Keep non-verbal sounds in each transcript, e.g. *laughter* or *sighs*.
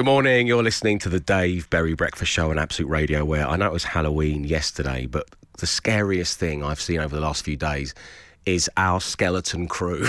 Good morning. You're listening to the Dave Berry Breakfast Show on Absolute Radio, where I know it was Halloween yesterday, but the scariest thing I've seen over the last few days is our skeleton crew. *laughs*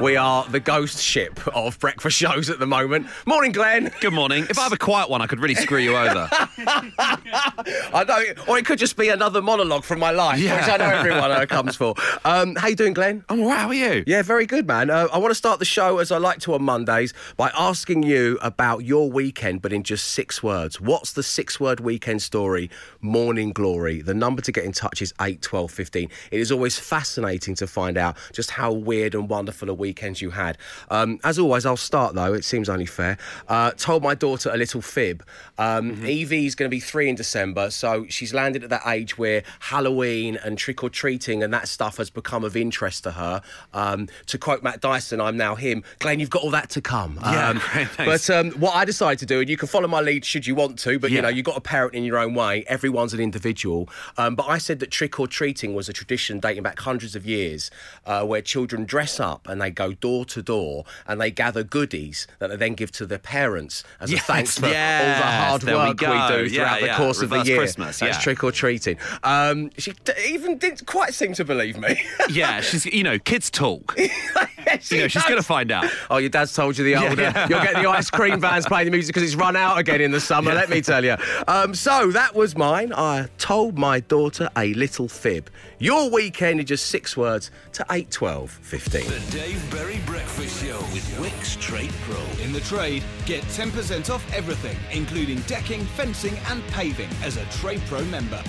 we are the ghost ship of breakfast shows at the moment. Morning, Glenn. Good morning. If I have a quiet one, I could really screw you over. *laughs* I know, or it could just be another monologue from my life, Yeah. which I know everyone uh, comes for. Um, how you doing, Glenn? I'm all right. How are you? Yeah, very good, man. Uh, I want to start the show as I like to on Mondays by asking you about your weekend, but in just six words. What's the six word weekend story? Morning Glory. The number to get in touch is 8 12 15. It is always fascinating to find out just how weird and wonderful a weekend you had. Um, as always, I'll start though, it seems only fair. Uh, told my daughter a little fib. Um, Evie's going to be three in December, so she's landed at that age where Halloween and trick or treating and that stuff has become of interest to her. Um, to quote Matt Dyson, I'm now him. Glenn, you've got all that to come. Yeah, Um, *laughs* great, thanks. but um, what I decided to do, and you can follow my lead should you want to, but you know, you've got to parent in your own way. Everyone's an individual. Um, but I said that trick or treating was a tradition dating back hundreds of years uh, where children dress up and they go door to door and they gather goodies that they then give to their parents as Yes, a thanks for all the hard we work we, go. do Yeah, throughout the yeah, course of the year. Christmas, That's yeah. trick or treating. Um, she d- even didn't quite seem to believe me. *laughs* Yeah, she's, you know, kids talk. *laughs* You know, she's going to find out. Oh, your dad's told you the older. yeah. You'll get the ice cream *laughs* vans playing the music because it's run out again in the summer, let me tell you. Um, so that was mine. I told my daughter a little fib. Your weekend in just six words to 8, 12, 15. The Dave Berry Breakfast Show with Wickes Trade Pro. In the trade, get 10% off everything, including decking, fencing, and paving as a Trade Pro member.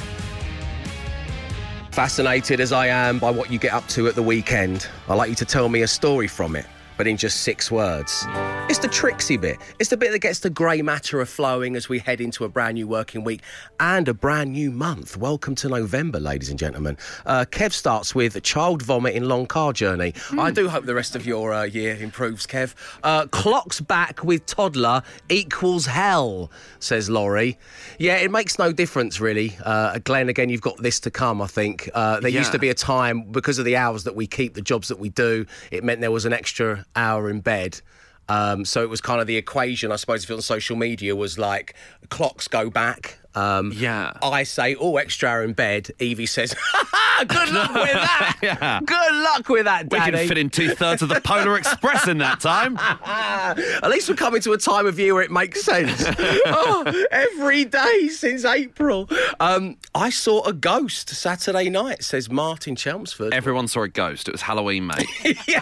Fascinated as I am by what you get up to at the weekend, I'd like you to tell me a story from it, but in just six words. It's the tricksy bit. It's the bit that gets the grey matter of flowing as we head into a brand new working week and a brand new month. Welcome to November, ladies and gentlemen. Uh, Kev starts with child vomit in long car journey. I do hope the rest of your uh, year improves, Kev. Uh, clocks back with toddler equals hell, says Laurie. Yeah, it makes no difference, really. Uh, Glenn, again, you've got this to come, I think. Uh, there used to be a time, because of the hours that we keep, the jobs that we do, it meant there was an extra hour in bed. Um, so it was kind of the equation, I suppose, if on social media, was like clocks go back. Um, Yeah. I say, oh, extra hour in bed. Evie says, *laughs* "Ha ha, good *laughs* luck with that. *laughs* Yeah. Good luck with that, Daddy. We can fit in two thirds of the Polar Express in that time. At least we're coming to a time of year where it makes sense. oh, every day since April. Um, I saw a ghost Saturday night, says Martin Chelmsford. Everyone saw a ghost. It was Halloween, mate. yeah.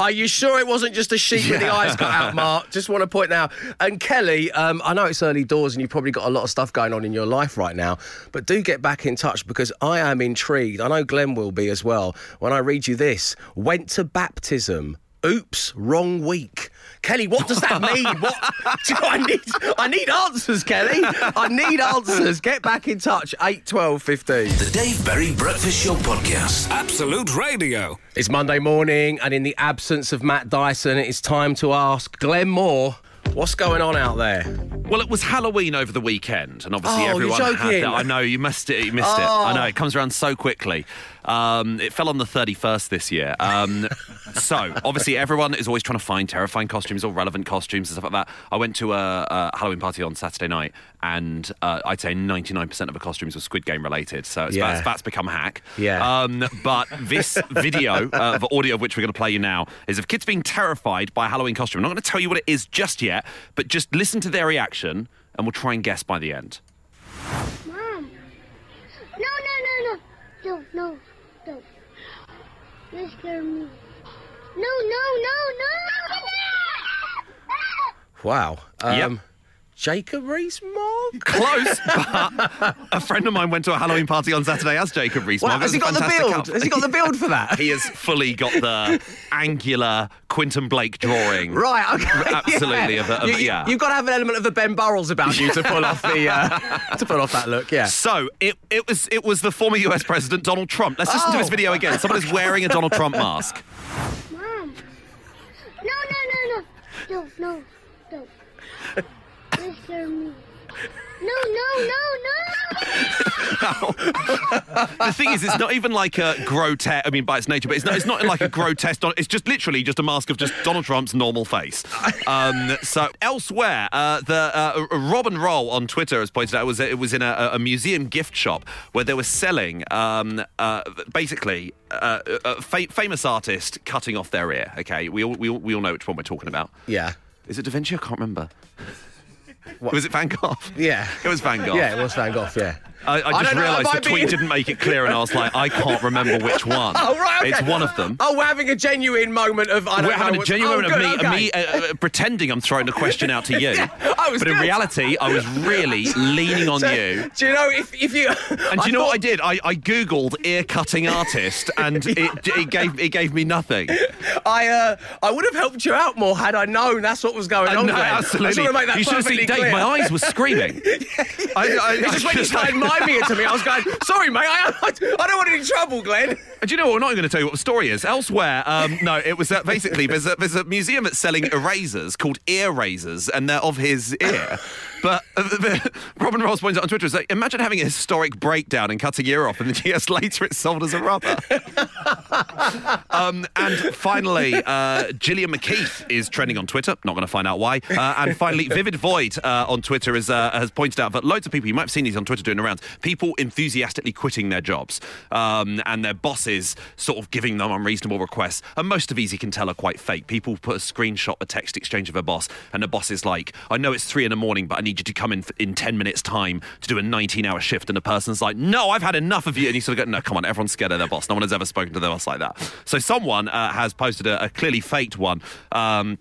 Are you sure it wasn't just a sheep with the eyes cut out, Mark? Just want to point out. And Kelly, um, I know it's early doors and you've probably got a lot of stuff going on in your life right now, but do get back in touch because I am intrigued. I know Glenn will be as well. When I read you this, went to baptism. Oops, wrong week. Kelly, what does that mean? *laughs* What do I need? I need answers, Kelly. I need answers. Get back in touch. 8 12 15. The Dave Berry Breakfast Show podcast. Absolute Radio. It's Monday morning, and in the absence of Matt Dyson, it's time to ask Glenn Moore, what's going on out there? Well, it was Halloween over the weekend, and obviously Oh, everyone had that. I know you missed it. You missed it. Oh. I know it comes around so quickly. Um, it fell on the 31st this year. Um, so obviously everyone is always trying to find terrifying costumes or relevant costumes and stuff like that. I went to a, a Halloween party on Saturday night, and uh, I'd say 99% of the costumes were Squid Game related. So it's Yeah. that's, that's become a hack. Yeah. Um, but this video, uh, the audio of which we're going to play you now, is of kids being terrified by a Halloween costume. I'm not going to tell you what it is just yet, but just listen to their reaction, and we'll try and guess by the end. Mom. No, no, no, no. No, no, don't. You scare. No, no, no, no. Wow. Um, Yep. Jacob Rees-Mogg? Close, *laughs* but a friend of mine went to a Halloween party on Saturday as Jacob Rees-Mogg. Wow, has he got the build? outfit. Has he got the build for that? *laughs* He has fully got the angular Quentin Blake drawing. Right, okay. Absolutely, Yeah. of a- of you, yeah. You've got to have an element of the Ben Burrells about you to pull off the uh, to pull off that look, yeah. So it, it was it was the former US President Donald Trump. Let's listen to his Oh. video again. Someone is wearing a Donald Trump mask. Mom. No, no, no, no. No, no, don't. Scare me. No, no, no, no. *laughs* the thing is, it's not even like a grotesque. I mean, by its nature, but it's not. It's not like a grotesque. It's just literally just a mask of just Donald Trump's normal face. Um, so elsewhere, uh, the uh, Robin Roll on Twitter has pointed out it was it was in a, a museum gift shop where they were selling um, uh, basically uh, a fa- famous artist cutting off their ear. Okay, we all, we all we all know which one we're talking about. Yeah. Is it Da Vinci? I can't remember. Was it Van Gogh? Yeah. It was Van Gogh. Yeah, it was Van Gogh, yeah. I, I just realised the tweet didn't make it clear, and I was like, I can't remember which *laughs* one. Oh, right, okay. It's one of them. Oh, we're having a genuine moment of. I don't We're know having a genuine oh, moment of me, good, okay. me uh, uh, pretending I'm throwing a question out to *laughs* you. yeah, I was but in reality, I was really *laughs* leaning on So, you. Do you know if, if you. And do you know what I did? I, I googled ear cutting artist, and it, it gave it gave me nothing. I uh, I would have helped you out more had I known that's what was going Uh, on. no, absolutely. just want to make that you should have seen Dave. My eyes were screaming. I, I, It's I just when you started miming it to me, I was going, sorry, mate, I, I, I don't want any trouble, Glenn. Do you know what? We're not going to tell you what the story is. Elsewhere, um, no, it was uh, basically there's a, there's a museum that's selling erasers called ear razors, and they're of his ear. But uh, *laughs* Robin Ross points out on Twitter, is like, imagine having a historic breakdown and cutting your ear off, and then *laughs* years later it's sold as a rubber. *laughs* um, and finally, uh, Gillian McKeith is trending on Twitter. Not going to find out why. Uh, and finally, Vivid Void uh, on Twitter is, uh, has pointed out that loads of people, you might have seen these on Twitter doing around, people enthusiastically quitting their jobs um, and their bosses sort of giving them unreasonable requests. And most of these you can tell are quite fake. People put a screenshot, a text exchange of a boss, and the boss is like, I know it's three in the morning, but I need you to come in in 10 minutes' time to do a 19 hour shift. And the person's like, No, I've had enough of you. And you sort of go, No, come on, everyone's scared of their boss. No one has ever spoken to their boss like that. So someone uh, has posted a, a clearly faked one. Um,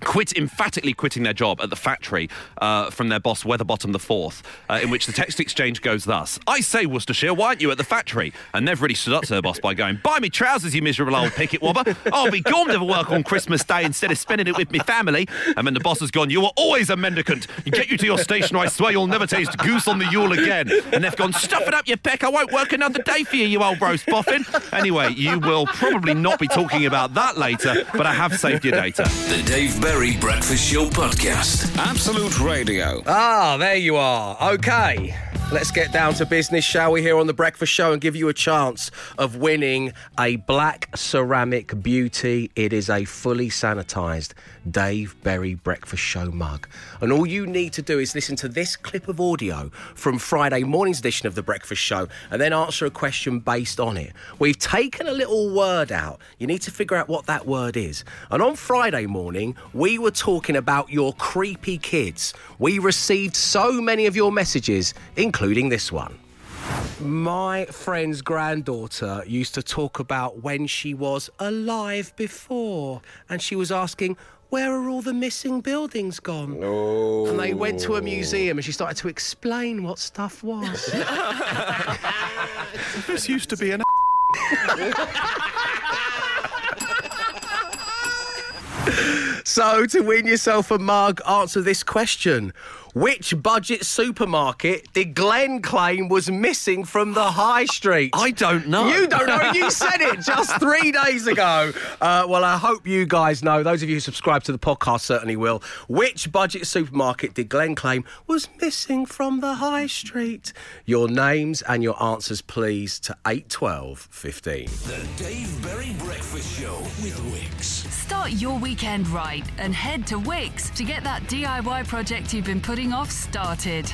Quit emphatically quitting their job at the factory uh, from their boss Weatherbottom the Fourth, uh, in which the text exchange goes thus: "I say Worcestershire, why aren't you at the factory?" And they've really stood up to their boss by going, "Buy me trousers, you miserable old picket wobber! I'll be gone to work on Christmas Day instead of spending it with me family." And then the boss has gone, "You are always a mendicant. You get you to your station, I swear you'll never taste goose on the Yule again." And they've gone, "Stuff it up, you peck! I won't work another day for you, you old roast boffin." Anyway, you will probably not be talking about that later, but I have saved your data. The Dave Berry Breakfast Show Podcast. Absolute Radio. Ah, there you are. Okay. Let's get down to business, shall we, here on The Breakfast Show and give you a chance of winning a black ceramic beauty. It is a fully sanitised Dave Berry Breakfast Show mug. And all you need to do is listen to this clip of audio from Friday morning's edition of The Breakfast Show and then answer a question based on it. We've taken a little word out. You need to figure out what that word is. And on Friday morning, we were talking about your creepy kids. We received so many of your messages, including this one. My friend's granddaughter used to talk about when she was alive before, and she was asking, where are all the missing buildings gone? And they went to a museum and she started to explain what stuff was. *laughs* This used to be an. *laughs* So, to win yourself a mug, answer this question. Which budget supermarket did Glenn claim was missing from the high street? I don't know. You don't know. You said it just three days ago. Uh, well, I hope you guys know. Those of you who subscribe to the podcast certainly will. Which budget supermarket did Glenn claim was missing from the high street? Your names and your answers, please, to 812 15. The Dave Berry Breakfast Show with Wickes. Start your weekend right and head to Wickes to get that DIY project you've been putting off started.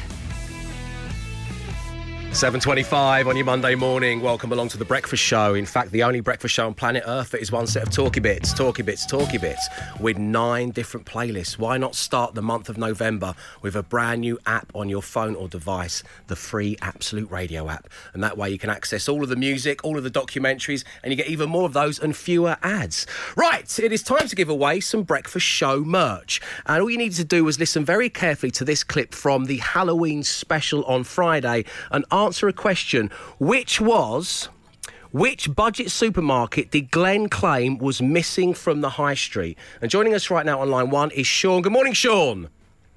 7.25 on your Monday morning. Welcome along to The Breakfast Show. In fact, the only breakfast show on planet Earth that is one set of talky bits, talky bits, talky bits, with nine different playlists. Why not start the month of November with a brand new app on your phone or device, the free Absolute Radio app? And that way you can access all of the music, all of the documentaries, and you get even more of those and fewer ads. Right, it is time to give away some Breakfast Show merch. And all you need to do was listen very carefully to this clip from the Halloween special on Friday and answer a question which was. Which budget supermarket did Glenn claim was missing from the high street? And joining us right now on line one is Sean. Good morning, Sean.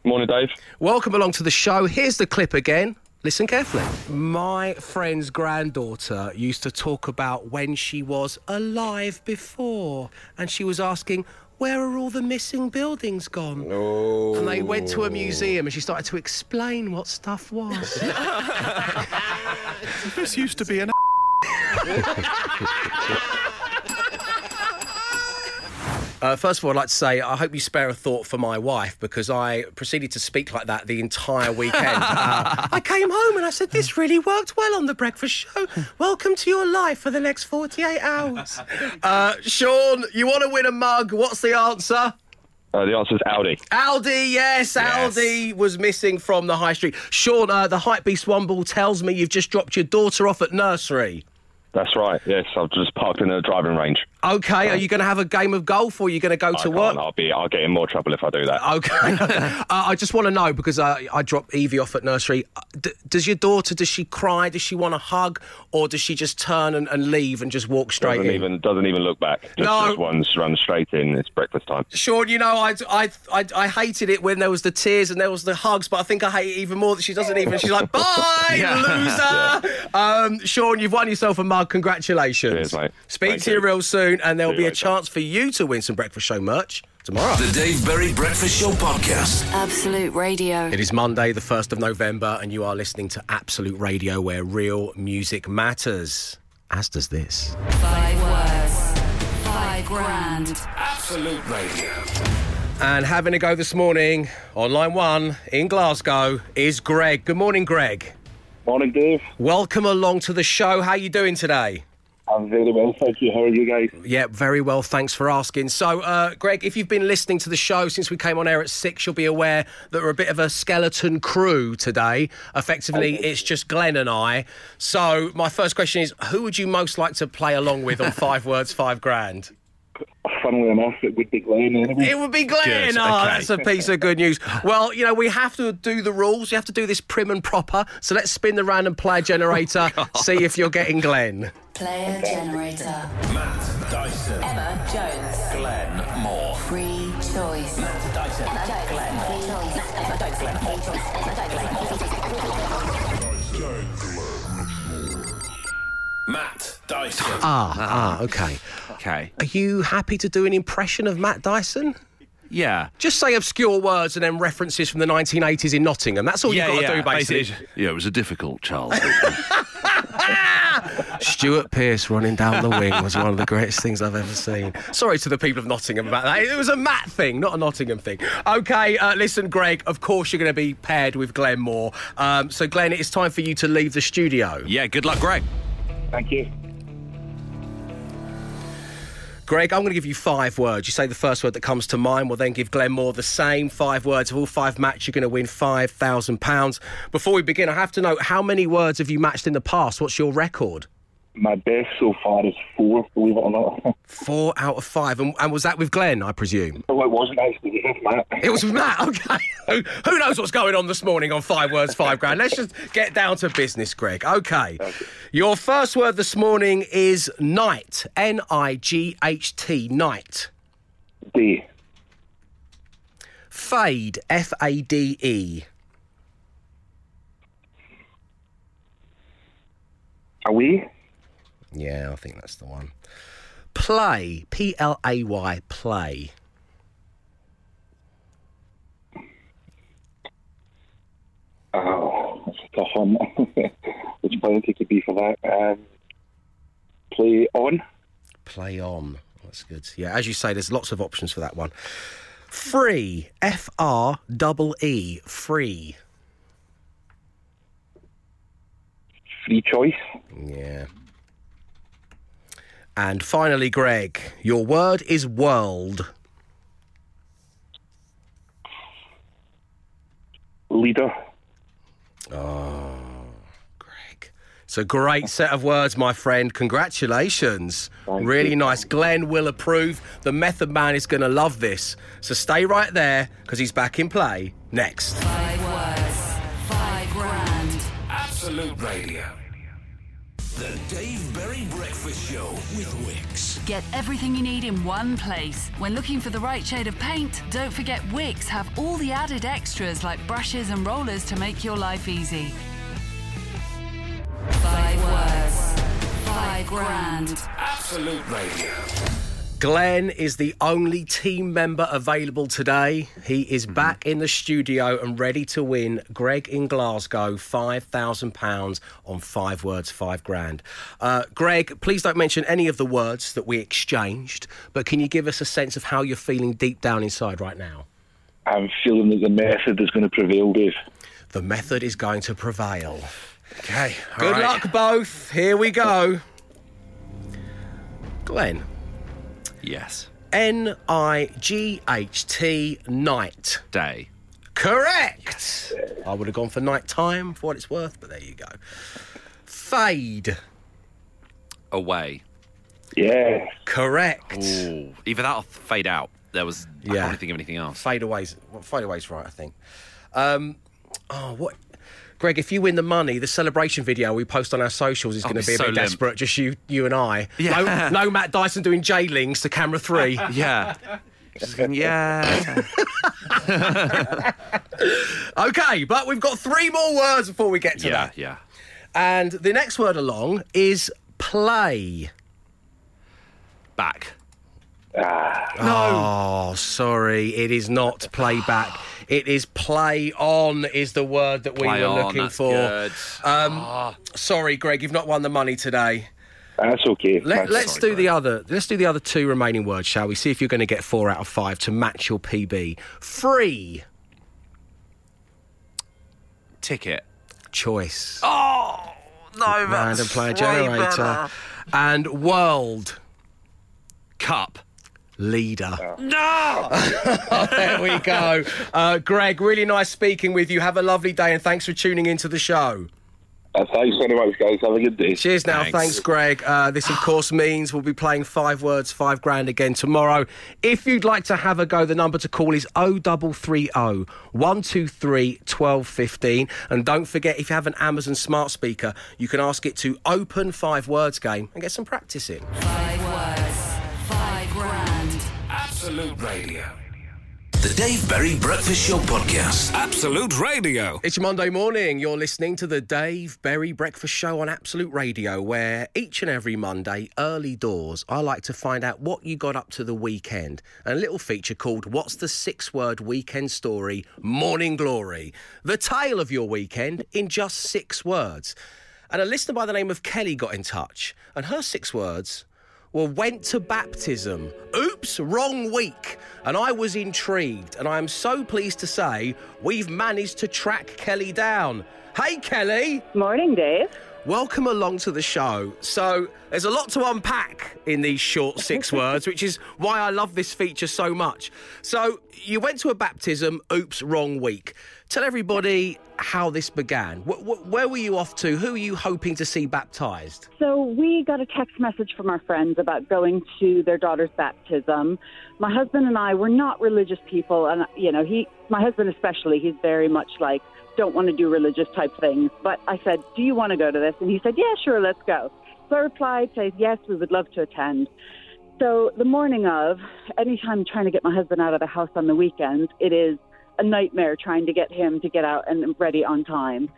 Morning, Dave. Welcome along to the show. Here's the clip again. Listen carefully. My friend's granddaughter used to talk about when she was alive before, and she was asking, Where are all the missing buildings gone? Oh. And they went to a museum and she started to explain what stuff was. *laughs* This used to be an. *laughs* Uh, first of all, I'd like to say I hope you spare a thought for my wife because I proceeded to speak like that the entire weekend. *laughs* Uh, I came home and I said, This really worked well on The Breakfast Show. Welcome to your life for the next 48 hours. *laughs* Uh, Sean, you want to win a mug? What's the answer? Uh, the answer is Audi. Aldi, yes, Aldi was missing from the high street. Sean, uh, the Hype Beast ball tells me you've just dropped your daughter off at nursery. That's right. Yes, I've just parked in a driving range. Okay, are you going to have a game of golf or are you going to go I to work? I'll be. I'll get in more trouble if I do that. Okay. *laughs* uh, I just want to know because uh, I dropped Evie off at nursery. Uh, D- does your daughter, does she cry? Does she want a hug? Or does she just turn and, and leave and just walk straight doesn't in? even doesn't even look back. Just, No. just runs runs straight in. It's breakfast time. Sean, you know, I, I, I, I hated it when there was the tears and there was the hugs, but I think I hate it even more that she doesn't even. She's like, *laughs* bye, loser. *laughs* Um, Sean, you've won yourself a mug. Congratulations. Cheers, mate. Speak Thank to you you. real soon, and there'll See be a later. chance for you to win some Breakfast Show merch tomorrow. The Dave Berry Breakfast Show Podcast. Absolute Radio. It is Monday, the 1st of November, and you are listening to Absolute Radio, where real music matters. As does this. Five words. Five grand. Absolute Radio. And having a go this morning on line one in Glasgow is Greg. Good morning, Greg. Morning, Dave. Welcome along to the show. How are you doing today? I'm very well, thank you. How are you guys? Yeah, very well. Thanks for asking. So, uh, Greg, if you've been listening to the show since we came on air at six, you'll be aware that we're a bit of a skeleton crew today. Effectively, it's just Glenn and I. So, my first question is who would you most like to play along with on *laughs* Five Words, Five Grand? Funnily enough, it would be Glenn anyway. It would be Glenn. Good, Oh, okay. that's a piece of good news. *laughs* Well, you know, we have to do the rules. You have to do this prim and proper. So let's spin the random player generator, *laughs* oh, see if you're getting Glenn. Player generator. Matt Dyson. Emma Jones. Glenn Moore. Free choice. Matt Dyson. Matt Dyson. Ah, ah, okay. Okay. Are you happy to do an impression of Matt Dyson? Yeah. Just say obscure words and then references from the 1980s in Nottingham. That's all yeah, you've got yeah. to do, basically. yeah, it was a difficult childhood. *laughs* Stuart Pearce running down the wing was one of the greatest things I've ever seen. Sorry to the people of Nottingham about that. It was a Matt thing, not a Nottingham thing. Okay, uh, listen, Greg, of course you're going to be paired with Glenn Moore. Um, so, Glenn, it's time for you to leave the studio. yeah, good luck, Greg. Thank you. Greg, I'm going to give you five words. You say the first word that comes to mind. We'll then give Glenn Moore the same five words. Of all five match, you're going to win £5,000. Before we begin, I have to know how many words have you matched in the past? What's your record? My best so far is four, believe it or not. *laughs* Four out of five. And, and was that with Glenn, I presume? well, it wasn't actually. It was Matt. It was with Matt, *laughs* okay. Who, who knows what's going on this morning on Five Words, Five Grand? Let's just get down to business, Greg. Okay. Your first word this morning is night. N I G H T, night. Day. Fade, F A D E. Away. Yeah, I think that's the one. Play, P L A Y, play. Oh, that's a tough one. Which penalty could be for that? Um, play on. Play on. That's good. Yeah, as you say, there's lots of options for that one. Free, F R double E, free. Free choice. Yeah. And finally, Greg, your word is world. Leader. Oh, Greg. It's a great set of words, my friend. Congratulations. Thank really you. nice. Glenn will approve. The Method Man is going to love this. So stay right there because he's back in play next. Five words. Five grand. Absolute Radio. The Dave Berry Breakfast Show with Wickes. Get everything you need in one place. When looking for the right shade of paint, don't forget Wickes have all the added extras like brushes and rollers to make your life easy. Five words. Five grand. Absolute Radio. Glenn is the only team member available today. He is back in the studio and ready to win Greg in Glasgow £5,000 on five words, five grand. Uh, Greg, please don't mention any of the words that we exchanged, but can you give us a sense of how you're feeling deep down inside right now? I'm feeling that the method is going to prevail, Dave. The method is going to prevail. Okay. all Good right. luck, both. Here we go. Glenn. Yes. N I G H T night. Day. Correct. I would have gone for night time for what it's worth, but there you go. Fade. Away. Yeah. Correct. Ooh. Either that or fade out. There was. I Yeah. can't really think of anything else. Fade away's well, fade away's right, I think. Um, oh, what? Greg, if you win the money, the celebration video we post on our socials is going to be be a so bit limp. desperate. Just you, you and I. Yeah. No, no Matt Dyson doing J links to camera three. *laughs* Yeah. Going, yeah. *laughs* okay, but we've got three more words before we get to yeah. that. Yeah. And the next word along is play. Back. Oh, sorry. It is not playback. It is play on, is the word that we Play were on, looking that's for. good. Um, Sorry, Greg, you've not won the money today. That's okay. Let, That's- let's sorry, do Greg. the other. Let's do the other two remaining words, shall we? See if you're going to get four out of five to match your PB. Free Ticket. choice. Oh no! Random player way generator. better. And world Cup. Leader. No. *laughs* there we go. Uh, Greg, really nice speaking with you. Have a lovely day and thanks for tuning into the show. Uh, thanks very much, guys. Have a good day. Cheers now. Thanks. Thanks, Greg. Uh, this, of course, means we'll be playing five words, five grand again tomorrow. If you'd like to have a go, the number to call is 0330 123 1215. And don't forget, if you have an Amazon smart speaker, you can ask it to open five words game and get some practice in. Five words, five grand. Absolute Radio. The Dave Berry Breakfast Show Podcast. Absolute Radio. It's your Monday morning. You're listening to the Dave Berry Breakfast Show on Absolute Radio, where each and every Monday, early doors, I like to find out what you got up to the weekend. And a little feature called What's the Six Word Weekend Story? Morning Glory. The tale of your weekend in just six words. And a listener by the name of Kelly got in touch, and her six words well, went to baptism. Oops, wrong week. And I was intrigued, and I am so pleased to say we've managed to track Kelly down. Hey, Kelly. Morning, Dave. Welcome along to the show. So, there's a lot to unpack in these short six *laughs* words, which is why I love this feature so much. So, you went to a baptism, oops, wrong week. Tell everybody how this began. Wh- wh- where were you off to? Who are you hoping to see baptised? So we got a text message from our friends about going to their daughter's baptism. My husband and I were not religious people, and you know, he, my husband especially, he's very much like don't want to do religious type things. But I said, "Do you want to go to this?" And he said, "Yeah, sure, let's go." So I replied, "Say yes, we would love to attend." So the morning of, anytime trying to get my husband out of the house on the weekends, it is a nightmare trying to get him to get out and ready on time.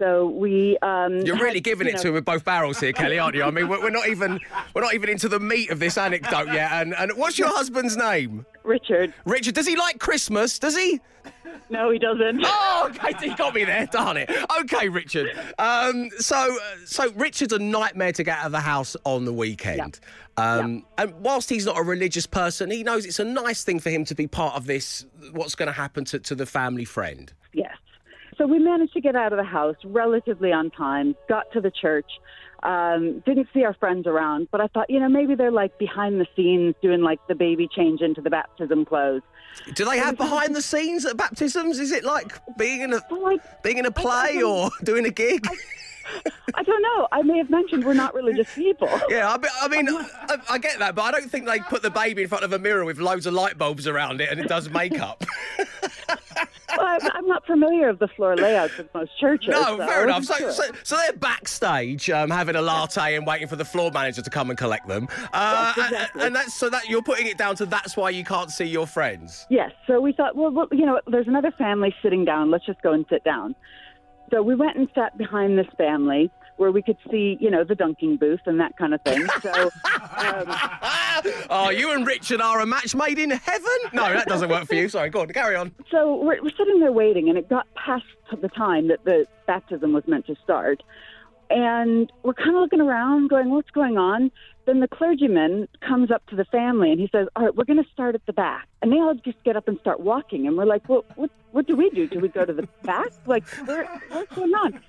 So we. Um, You're really *laughs* giving it know- to him with both barrels here, Kelly, aren't you? I mean, we're, we're not even we're not even into the meat of this anecdote yet. And, and what's your husband's name? Richard. Richard. Does he like Christmas? Does he? No, he doesn't. *laughs* Oh, okay, he got me there. Darn it. Okay, Richard. Um, so, so Richard's a nightmare to get out of the house on the weekend. Um, And whilst he's not a religious person, he knows it's a nice thing for him to be part of this. What's going to happen to, to the family friend? Yes. So we managed to get out of the house relatively on time, got to the church, um, didn't see our friends around, but I thought, you know, maybe they're like behind the scenes doing like the baby change into the baptism clothes. Do they have behind the scenes at baptisms? Is it like being in a Like, being in a play or *laughs* doing a gig? I don't know. I may have mentioned we're not religious people. *laughs* Yeah, I, I mean, *laughs* I, I get that, but I don't think they put the baby in front of a mirror with loads of light bulbs around it and it does makeup. Well, I'm, not familiar of the floor layouts of most churches. no, so fair enough. So, wasn't so, so they're backstage um, having a latte and waiting for the floor manager to come and collect them. Uh, Yes, and- exactly. and, that's so that you're putting it down to that's why you can't see your friends. Yes. So we thought, well, well, you know, there's another family sitting down. Let's just go and sit down. So we went and sat behind this family. Where we could see, you know, the dunking booth and that kind of thing. So, *laughs* um, oh, you and Richard are a match made in heaven? No, that doesn't work for you. Sorry, go on, carry on. so we're, we're sitting there waiting, and it got past the time that the baptism was meant to start. And we're kind of looking around, going, what's going on? Then the clergyman comes up to the family and he says, All right, we're going to start at the back. And they all just get up and start walking. And we're like, Well, what, what do we do? Do we go to the back? Like, where, what's going on?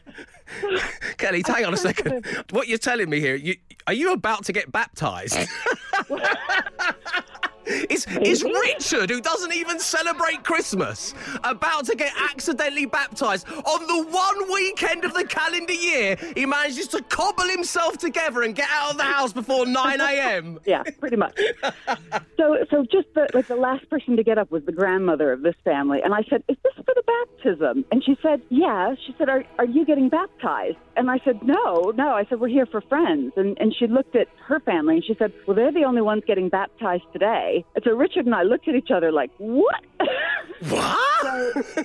*laughs* Kelly, hang on a second. *laughs* What you're telling me here, you, are you about to get baptised? *laughs* Is, is mm-hmm. Richard, who doesn't even celebrate Christmas, about to get accidentally baptised on the one weekend of the calendar year he manages to cobble himself together and get out of the house before 9 a.m.? *laughs* Yeah, pretty much. so, so just the, like the last person to get up was the grandmother of this family, and I said, "Is this for the baptism?" And she said, "Yeah." She said, "Are are you getting baptized?" And I said, "No, no." I said, "We're here for friends." And and she looked at her family and she said, "Well, they're the only ones getting baptized today." And so Richard and I looked at each other like, "What?" What? so,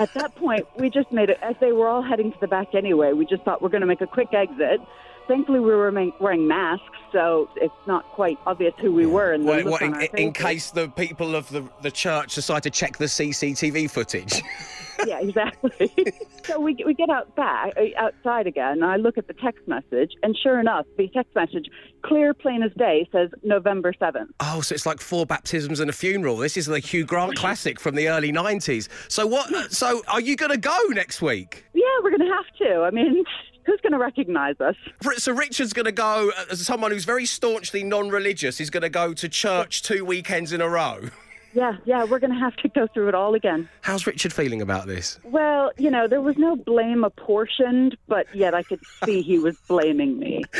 at that point, we just made it, as they were all heading to the back anyway, we just thought we're going to make a quick exit. Thankfully, we were wearing masks, so it's not quite obvious who we were. And the What, look in, in case the people of the, the church decide to check the CCTV footage. *laughs* yeah, exactly. *laughs* so we we get out back uh, outside again. And I look at the text message, and sure enough, the text message, clear, plain as day, says November seventh. Oh, so it's like four baptisms and a funeral. This is the Hugh Grant *laughs* classic from the early 90s. So what? So are you going to go next week? Yeah, we're going to have to. I mean, who's going to recognize us? So Richard's going to go uh, as someone who's very staunchly non-religious. He's going to go to church two weekends in a row. Yeah, yeah, we're going to have to go through it all again. How's Richard feeling about this? Well, you know, there was no blame apportioned, but yet I could see he was blaming me. *laughs*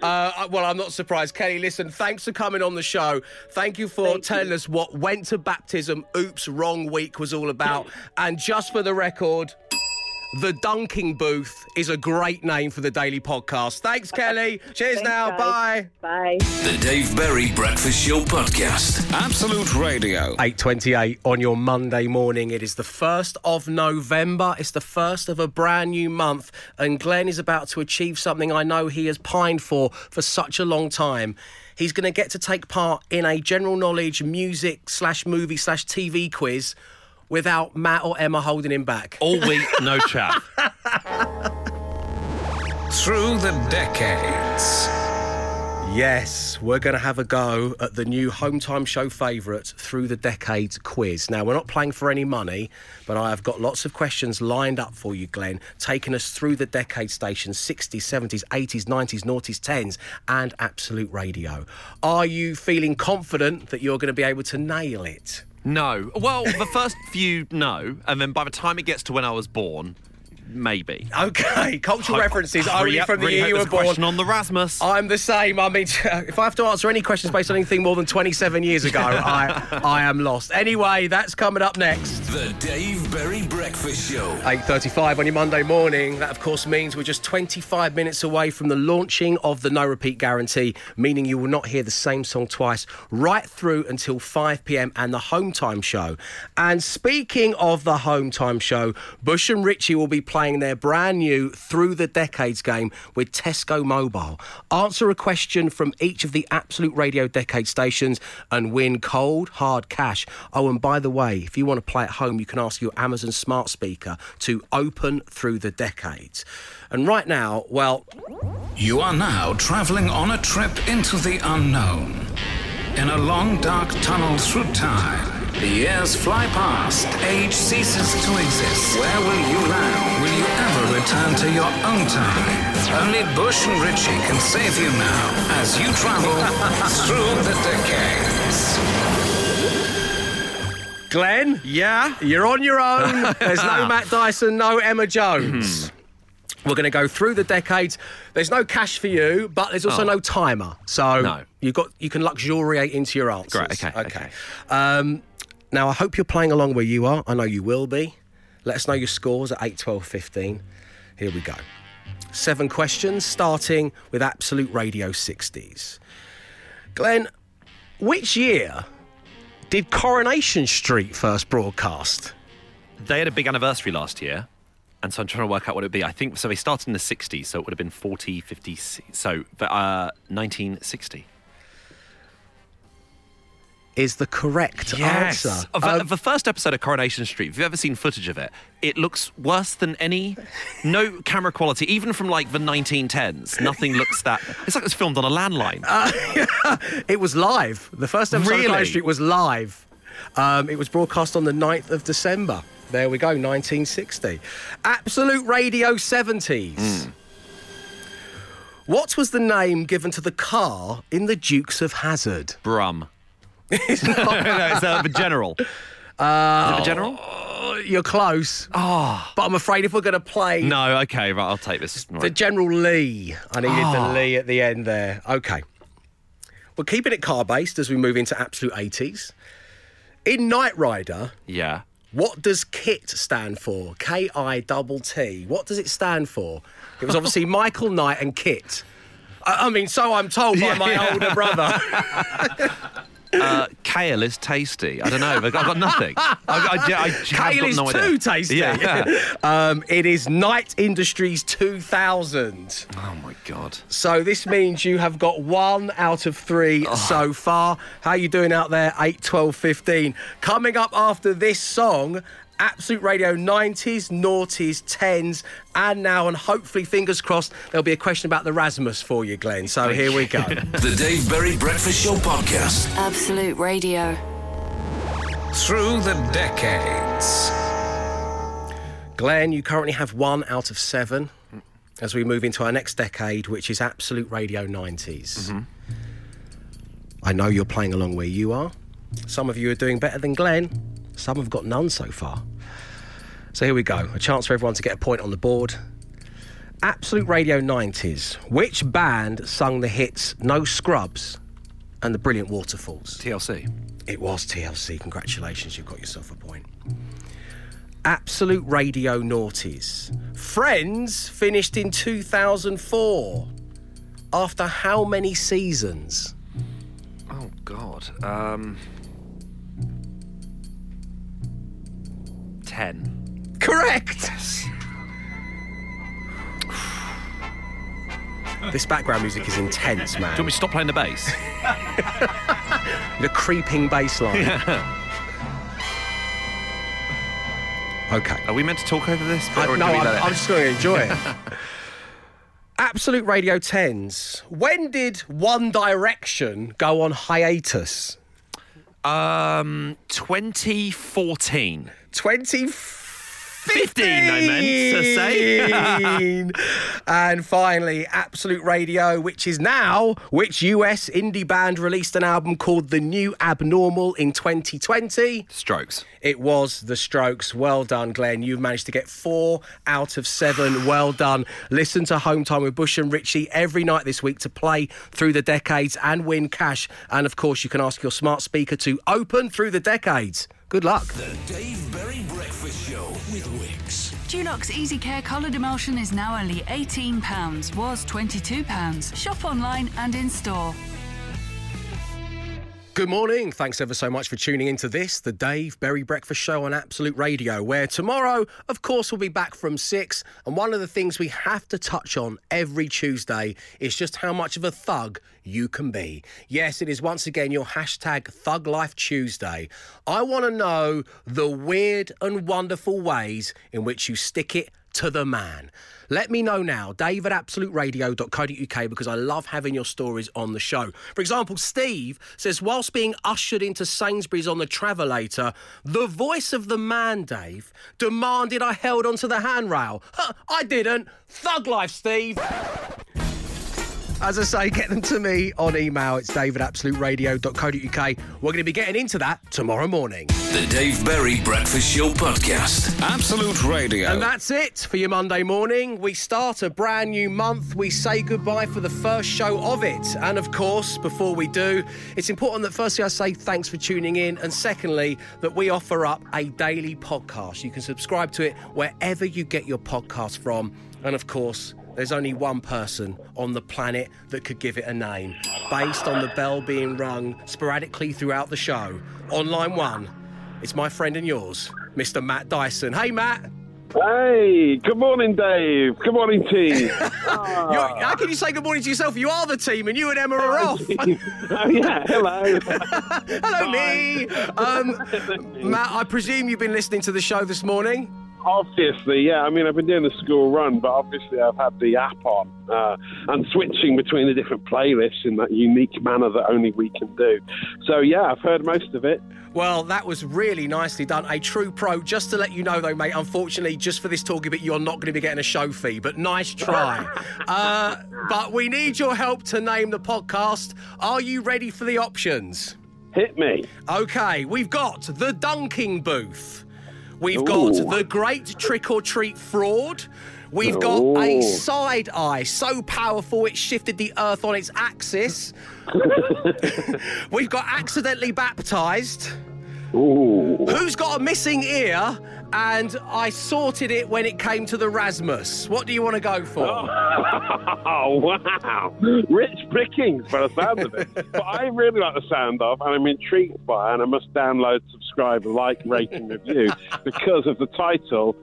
Uh, well, I'm not surprised. Kelly, listen, thanks for coming on the show. Thank you for Thank telling you. us what Went to Baptism, Oops, Wrong Week was all about. *laughs* and just for the record, the Dunking Booth is a great name for the daily podcast. Thanks, Kelly. Cheers Thanks, now. guys. Bye. Bye. The Dave Berry Breakfast Show Podcast. Absolute Radio. 8.28 on your Monday morning. It is the 1st of November. It's the first of a brand new month. And Glenn is about to achieve something I know he has pined for for such a long time. He's going to get to take part in a general knowledge music slash movie slash TV quiz without Matt or Emma holding him back. All week, no chat. *laughs* Through the decades. Yes, we're going to have a go at the new Home Time Show favourite Through the Decades quiz. Now, we're not playing for any money, but I have got lots of questions lined up for you, Glenn, taking us through the decade stations 60s, 70s, 80s, 90s, noughties, 10s, and Absolute Radio. Are you feeling confident that you're going to be able to nail it? No. Well, the first few, no. And then by the time it gets to when I was born, maybe. Okay, cultural Ho- references hurry only up, from the really year you were a born. question on the Rasmus. I'm the same. I mean, *laughs* if I have to answer any questions based on anything more than 27 years ago, *laughs* I, I am lost. Anyway, that's coming up next. The Dave Berry Breakfast Show. 8.35 on your Monday morning. That, of course, means we're just 25 minutes away from the launching of the No Repeat Guarantee, meaning you will not hear the same song twice right through until 5pm and the Home Time Show. And speaking of the Home Time Show, Bush and Richie will be playing their brand new Through the Decades game with Tesco Mobile. Answer a question from each of the Absolute Radio Decade stations and win cold, hard cash. Oh, and by the way, if you want to play at home, you can ask your Amazon smart speaker to open through the decades. And right now, well, You are now traveling on a trip into the unknown. In a long, dark tunnel through time. The years fly past, age ceases to exist. Where will you land? Will you ever return to your own time? Only Bush and Richie can save you now as you travel *laughs* through the decades. Glenn, yeah? you're on your own. *laughs* There's no Matt Dyson, no Emma Jones. We're going to go through the decades. There's no cash for you, but there's also Oh. no timer. So No. you got you can luxuriate into your answers. Great, okay, okay. Um, now I hope you're playing along where you are. I know you will be. Let us know your scores at 8, 12, 15. Here we go. Seven questions, starting with Absolute Radio 60s. Glenn, which year did Coronation Street first broadcast? They had a big anniversary last year. and so I'm trying to work out what it would be. I think so. They started in the 60s, so it would have been 40, 50. So uh, 1960 is the correct yes. answer. Of, Um, the first episode of Coronation Street, if you've ever seen footage of it, it looks worse than any. No camera quality, even from like the 1910s. Nothing looks that. It's like it was filmed on a landline. *laughs* *laughs* it was live. The first episode of Coronation Street was live. Um, it was broadcast on the 9th of December. There we go, 1960. Absolute Radio 70s. What was the name given to the car in the Dukes of Hazzard? Brum. *laughs* no, it's uh, the general. Uh, Is it the general? oh, you're close. Oh. But I'm afraid if we're going to play No, okay, right, I'll take this. the General Lee, I needed the Oh. Lee at the end there. Okay. We're keeping it car based as we move into absolute 80s. In Knight Rider, Yeah. what does KIT stand for? K I double T. What does it stand for? It was obviously *laughs* Michael Knight and KIT. I, I mean, so I'm told by my older brother. *laughs* Uh, kale is tasty. I don't know. I've got, I've got nothing. I, I, I, I Kale is no too tasty. Yeah. *laughs* um, it is Knight Industries 2000. Oh my god. So this means you have got one out of three Oh. so far. How are you doing out there? 8, 12, 15. Coming up after this song, Absolute Radio 90s, noughties, 10s, and now, and hopefully, fingers crossed, there'll be a question about the Rasmus for you, Glenn. So here we go. *laughs* The Dave Berry Breakfast Show podcast. Absolute Radio. Through the decades. Glenn, you currently have one out of seven as we move into our next decade, which is Absolute Radio 90s. Mm-hmm. I know you're playing along where you are. Some of you are doing better than Glenn. Some have got none so far. So here we go. A chance for everyone to get a point on the board. Absolute Radio 90s. Which band sung the hits No Scrubs and The Brilliant Waterfalls? TLC. It was TLC. Congratulations, you've got yourself a point. Absolute Radio Noughties. Friends finished in 2004. After how many seasons? Oh god. Um. Ten. Correct! *sighs* This background music is intense, man. Do you want me to stop playing the bass? *laughs* The creeping bass line. Okay. Are we meant to talk over this? I, or do no, we I'm, let it- I'm just going to enjoy it. *laughs* Absolute Radio 10s. When did One Direction go on hiatus? Um, 2014. 2015, 15, I meant to say. *laughs* and finally, Absolute Radio, which is now, which US indie band released an album called The New Abnormal in 2020? Strokes. It was The Strokes. Well done, Glenn. You've managed to get four out of seven. Well done. Listen to Home Time with Bush and Richie every night this week to play through the decades and win cash. And of course, you can ask your smart speaker to open through the decades. Good luck. The Dave Berry Breakfast Show with Wickes. Dulux Easy Care Coloured Emulsion is now only £18, was £22. Shop online and in store. Good morning. Thanks ever so much for tuning into this, the Dave Berry Breakfast Show on Absolute Radio, where tomorrow, of course, we'll be back from six. And one of the things we have to touch on every Tuesday is just how much of a thug you can be. Yes, it is once again your hashtag Thug Life Tuesday. I want to know the weird and wonderful ways in which you stick it to the man. Let me know now, dave at absoluteradio.co.uk, because I love having your stories on the show. For example, Steve says, whilst being ushered into Sainsbury's on the Travelator, the voice of the man, Dave, demanded I held onto the handrail. Huh, *laughs* I didn't. Thug life, Steve. As I say, get them to me on email. It's david at absoluteradio.co.uk. We're going to be getting into that tomorrow morning. The Dave Berry Breakfast Show podcast. Absolute Radio. And that's it for your Monday morning. We start a brand new month. We say goodbye for the first show of it. And of course, before we do, it's important that firstly I say thanks for tuning in. And secondly, that we offer up a daily podcast. You can subscribe to it wherever you get your podcast from. And of course, there's only one person on the planet that could give it a name, based on the bell being rung sporadically throughout the show. On line one, it's my friend and yours, Mr. Matt Dyson. Hey, Matt. Hey, good morning, Dave. Good morning, team. *laughs* You're, how can you say good morning to yourself? You are the team, and you and Emma are off. *laughs* oh, yeah, hello. *laughs* Hello, me. Um, Matt, I presume you've been listening to the show this morning. Obviously, yeah. I mean, I've been doing the school run, but obviously, I've had the app on uh, and switching between the different playlists in that unique manner that only we can do. So, yeah, I've heard most of it. Well, that was really nicely done. A true pro. Just to let you know, though, mate, unfortunately, just for this talking bit, you're not going to be getting a show fee, but nice try. *laughs* uh, but we need your help to name the podcast. Are you ready for the options? Hit me. Okay, we've got the dunking booth. We've got the great trick or treat fraud. We've got a side eye so powerful it shifted the earth on its axis. *laughs* We've got accidentally baptized. Ooh. Who's got a missing ear? And I sorted it when it came to the Rasmus. What do you want to go for? Oh, *laughs* wow. Rich pickings by the sound of it. *laughs* but I really like the sound of, and I'm intrigued by, and I must download, subscribe, like, rate, and review because of the title,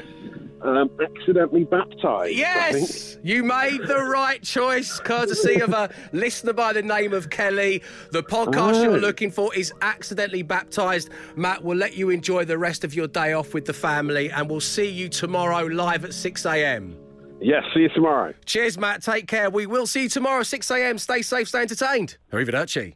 um, Accidentally Baptized. Yes, you made the right choice, courtesy of a listener by the name of Kelly. The podcast you're Oh. looking for is Accidentally Baptized. Matt, we'll let you enjoy the rest of your day off with the family, and we'll see you tomorrow live at 6 a.m. Yes, see you tomorrow. Cheers, Matt. Take care. We will see you tomorrow, 6 a.m. Stay safe, stay entertained. Arrivederci.